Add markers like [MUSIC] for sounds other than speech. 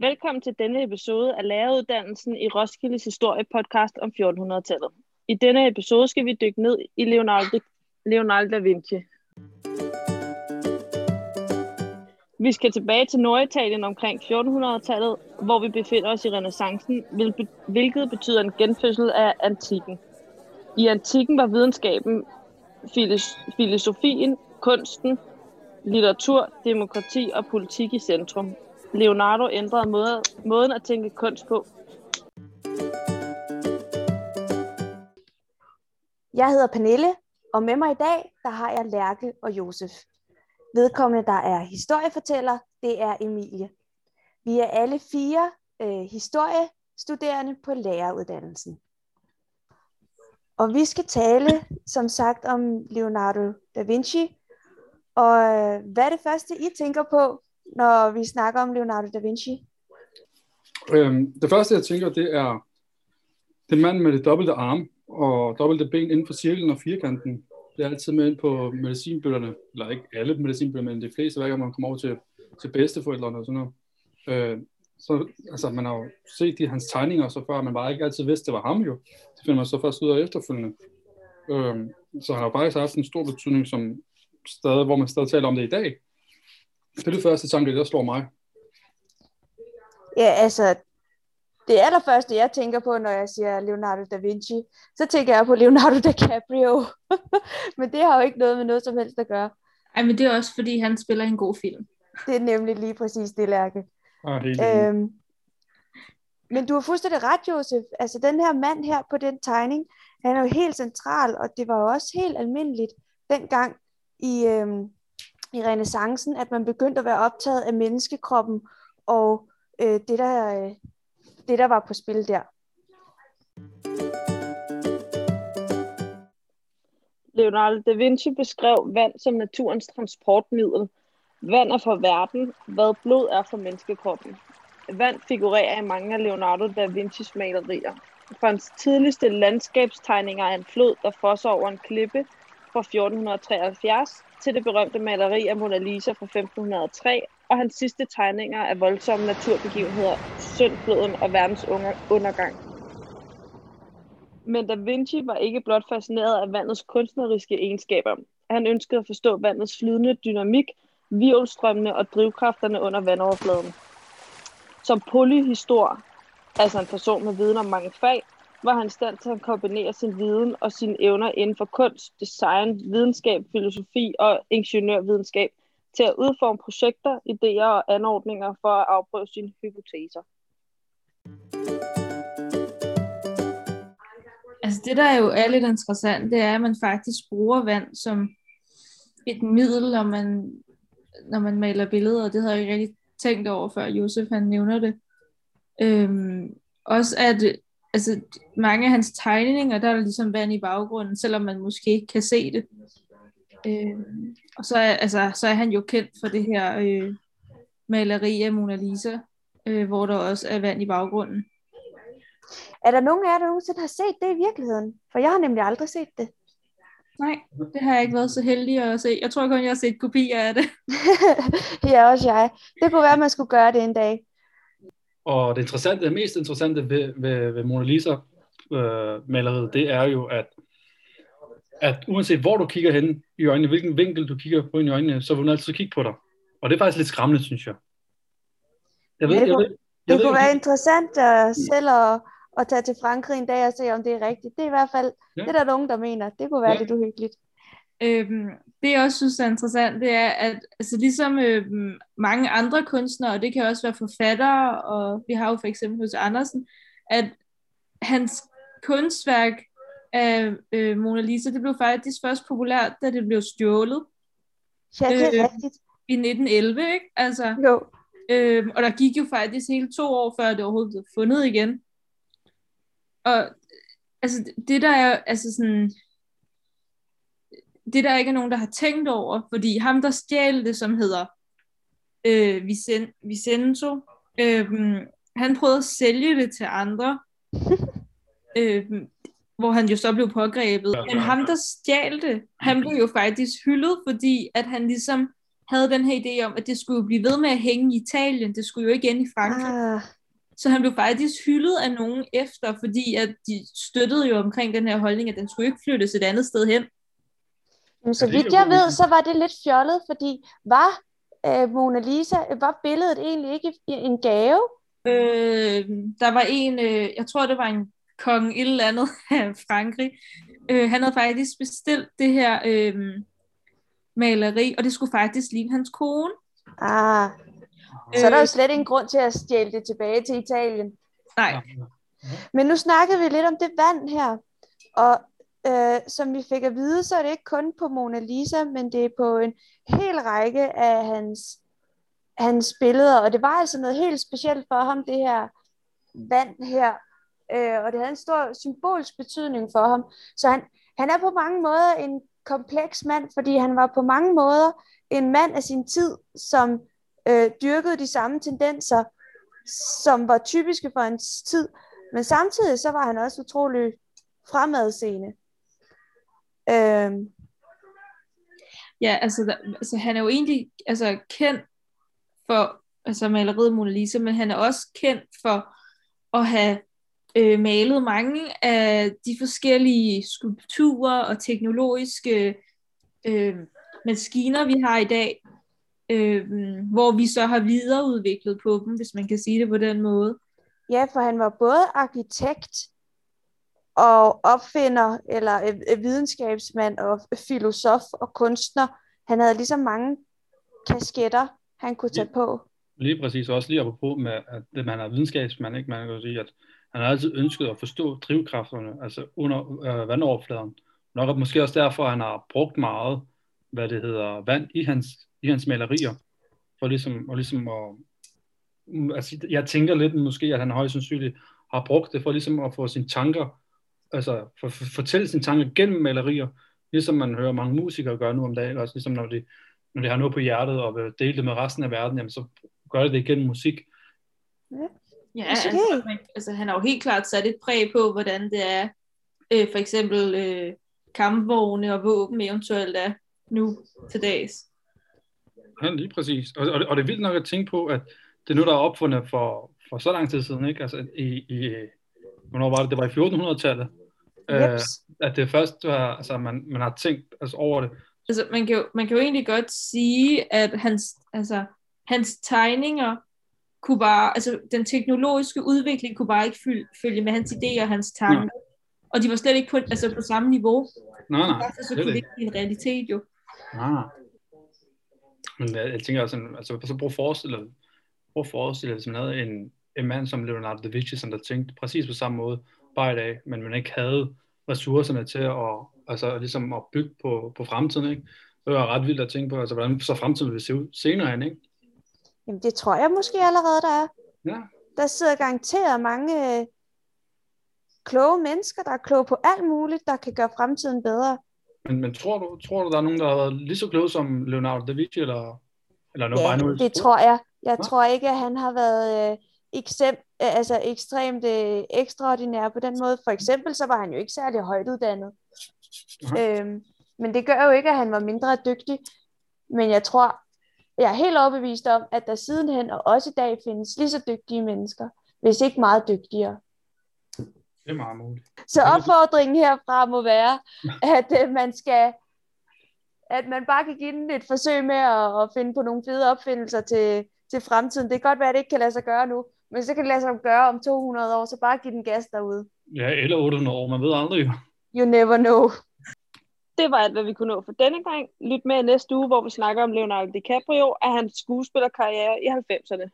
Velkommen til denne episode af læreruddannelsen i Roskildes Historie podcast om 1400-tallet. I denne episode skal vi dykke ned i Leonardo, Leonardo da Vinci. Vi skal tilbage til Norditalien omkring 1400-tallet, hvor vi befinder os i renaissancen, hvilket betyder en genfødsel af antikken. I antikken var videnskaben, filosofien, kunsten, litteratur, demokrati og politik i centrum. Leonardo ændrede måde, måden at tænke kunst på. Jeg hedder Pernille, og med mig i dag, der har jeg Lærke og Josef. Vedkommende, der er historiefortæller, det er Emilie. Vi er alle fire øh, historiestuderende på læreruddannelsen. Og vi skal tale, som sagt, om Leonardo da Vinci. Og øh, hvad er det første, I tænker på, når vi snakker om Leonardo da Vinci? Øhm, det første, jeg tænker, det er den mand med det dobbelte arm og dobbelte ben inden for cirklen og firkanten. Det er altid med ind på medicinbøllerne, eller ikke alle medicinbøller, men de fleste, hver gang man kommer over til, til bedsteforældrene og sådan noget. Øh, så, altså, man har jo set de hans tegninger så før, man bare ikke altid vidste, det var ham jo. Det finder man så først ud af efterfølgende. Øh, så han har faktisk haft en stor betydning, som stadig, hvor man stadig taler om det i dag. Det er det første tanke, der slår mig. Ja, altså, det allerførste, jeg tænker på, når jeg siger Leonardo da Vinci, så tænker jeg på Leonardo [LAUGHS] DiCaprio. [LAUGHS] men det har jo ikke noget med noget som helst at gøre. Ej, men det er også, fordi han spiller en god film. Det er nemlig lige præcis det, Lærke. Ah, helt øhm, men du har fuldstændig ret, Josef. Altså, den her mand her på den tegning, han er jo helt central, og det var jo også helt almindeligt dengang i, øhm, i renaissancen, at man begyndte at være optaget af menneskekroppen og øh, det, der, øh, det, der var på spil der. Leonardo da Vinci beskrev vand som naturens transportmiddel. Vand er for verden, hvad blod er for menneskekroppen. Vand figurerer i mange af Leonardo da Vincis malerier. Fra hans tidligste landskabstegninger af en flod, der fosser over en klippe fra 1473, til det berømte maleri af Mona Lisa fra 1503, og hans sidste tegninger af voldsomme naturbegivenheder, syndfloden og verdens undergang. Men Da Vinci var ikke blot fascineret af vandets kunstneriske egenskaber. Han ønskede at forstå vandets flydende dynamik, virvelstrømmene og drivkræfterne under vandoverfladen. Som polyhistor, altså en person med viden om mange fag, var han i stand til at kombinere sin viden og sine evner inden for kunst, design, videnskab, filosofi og ingeniørvidenskab til at udforme projekter, idéer og anordninger for at afprøve sine hypoteser. Altså det, der jo er lidt interessant, det er, at man faktisk bruger vand som et middel, når man, når man maler billeder. Det havde jeg ikke rigtig tænkt over, før Josef han nævner det. Øhm, også at altså, mange af hans tegninger, der er der ligesom vand i baggrunden, selvom man måske ikke kan se det. Øh, og så er, altså, så er han jo kendt for det her øh, maleri af Mona Lisa, øh, hvor der også er vand i baggrunden. Er der nogen af jer, der nogensinde har set det i virkeligheden? For jeg har nemlig aldrig set det. Nej, det har jeg ikke været så heldig at se. Jeg tror kun, jeg har set kopier af det. [LAUGHS] ja, også jeg. Det kunne være, at man skulle gøre det en dag. Og det interessante, det mest interessante ved, ved, ved Mona Lisa øh, maleriet, det er jo, at, at uanset hvor du kigger hen i øjnene, hvilken vinkel du kigger på i øjnene, så vil hun altid kigge på dig. Og det er faktisk lidt skræmmende, synes jeg. Jeg ved, ja, det kunne, jeg ved, jeg det ved, kunne være interessant uh, selv at, at tage til Frankrig en dag og se, om det er rigtigt. Det er i hvert fald, ja. det er der nogen, der mener. Det kunne være ja. lidt uhyggeligt. Øhm, det jeg også synes er interessant, det er, at altså, ligesom øhm, mange andre kunstnere, og det kan også være forfattere, og vi har jo for eksempel hos Andersen, at hans kunstværk af øh, Mona Lisa, det blev faktisk først populært, da det blev stjålet. Ja, det er øh, rigtigt. I 1911, ikke? Altså, jo. Øh, og der gik jo faktisk hele to år, før det overhovedet blev fundet igen. Og altså, det der er, altså sådan, det der ikke er nogen, der har tænkt over, fordi ham, der stjal det, som hedder øh, Vicen, Vicenzo, øh, han prøvede at sælge det til andre, [LAUGHS] øh, hvor han jo så blev pågrebet. Men ham, der stjal det, han blev jo faktisk hyldet, fordi at han ligesom havde den her idé om, at det skulle blive ved med at hænge i Italien, det skulle jo ikke ind i Frankrig. Ah, Så han blev faktisk hyldet af nogen efter, fordi at de støttede jo omkring den her holdning, at den skulle ikke flyttes et andet sted hen. Men så vidt jeg ved, så var det lidt fjollet, fordi var øh, Mona Lisa, var billedet egentlig ikke en gave? Øh, der var en, øh, jeg tror det var en kong et eller andet [LAUGHS] af Frankrig. Øh, han havde faktisk bestilt det her øh, maleri, og det skulle faktisk ligne hans kone. Ah, så er der jo Øh, slet ingen grund til at stjæle det tilbage til Italien. Nej, Men nu snakkede vi lidt om det vand her, og øh, som vi fik at vide, så er det ikke kun på Mona Lisa, men det er på en hel række af hans, hans billeder, og det var altså noget helt specielt for ham, det her vand her, øh, og det havde en stor symbolsk betydning for ham. Så han, han er på mange måder en kompleks mand, fordi han var på mange måder en mand af sin tid, som øh, dyrkede de samme tendenser, som var typiske for hans tid, men samtidig så var han også utrolig fremadseende. Øhm, ja, altså, der, altså han er jo egentlig altså, kendt for altså, maleriet Mona Lisa, men han er også kendt for at have øh, malet mange af de forskellige skulpturer og teknologiske øh, maskiner, vi har i dag, øh, hvor vi så har videreudviklet på dem, hvis man kan sige det på den måde. ja, for han var både arkitekt og opfinder, eller øh, videnskabsmand og filosof og kunstner. Han havde ligesom mange kasketter, han kunne tage på. Lige præcis, også lige apropos med, at det, man er videnskabsmand, ikke? man kan jo sige, at han har altid ønsket at forstå drivkræfterne, altså under øh, vandoverfladen. Nok og måske også derfor, at han har brugt meget, hvad det hedder, vand i hans, i hans malerier, for ligesom, og ligesom at, mm, altså, jeg tænker lidt måske, at han højst sandsynligt har brugt det for ligesom at få sine tanker, altså for, for, fortælle sine tanker gennem malerier, ligesom man hører mange musikere gøre nu om dagen, også ligesom når de, når de har noget på hjertet og vil dele det med resten af verden, jamen så gør det det gennem musik. Ja, Måske. altså, man, altså han har jo helt klart sat et præg på, hvordan det er, øh, for eksempel øh, kampvogne og våben eventuelt er nu til dags. Ja, lige præcis. Og, og, det, og det er vildt nok at tænke på, at det er noget, der er opfundet for, for så lang tid siden, ikke? Altså i, i hvornår var det? Det var i 1400-tallet. Øh, at det først var, altså man, man har tænkt altså, over det. Altså, man kan, jo, man kan jo egentlig godt sige, at hans, altså, hans tegninger kunne bare, altså den teknologiske udvikling kunne bare ikke følge, følge med hans idéer og hans tanker. Og de var slet ikke på, altså på samme niveau. Nej, nej, Derfor så kunne det ikke. blive en realitet jo. Ah. Men jeg, jeg tænker også, altså så prøv at forestille dig, prøv at forestille dig, hvis man havde en, en mand som Leonardo da Vinci, som der tænkte præcis på samme måde, bare i dag, men man ikke havde ressourcerne til at, altså, ligesom at bygge på, på fremtiden, ikke? Det var ret vildt at tænke på, altså, hvordan så fremtiden vil se ud senere hen, ikke? Jamen, det tror jeg måske allerede, der er. Ja, Der sidder garanteret mange øh, kloge mennesker, der er kloge på alt muligt, der kan gøre fremtiden bedre. men, men tror, du, tror du, der er nogen, der har været lige så kloge som Leonardo da Vinci, eller, eller noget Ja, bare det tror jeg. Jeg Nå. tror ikke, at han har været øh, eksem, altså ekstremt øh, ekstraordinær på den måde. For eksempel så var han jo ikke særlig højt uddannet. Nej. Øhm, men det gør jo ikke, at han var mindre dygtig. Men jeg tror, jeg er helt overbevist om, at der sidenhen og også i dag findes lige så dygtige mennesker, hvis ikke meget dygtigere. Det er meget muligt. Så opfordringen herfra må være, at øh, man skal at man bare kan give den et forsøg med at, at finde på nogle fede opfindelser til, til fremtiden. Det kan godt være, at det ikke kan lade sig gøre nu, men så kan det lade sig gøre om 200 år, så bare giv den gas derude. Ja, eller 800 år, man ved aldrig jo. You never know. Det var alt, hvad vi kunne nå for denne gang. Lyt med næste uge, hvor vi snakker om Leonardo DiCaprio og hans skuespillerkarriere i 90'erne.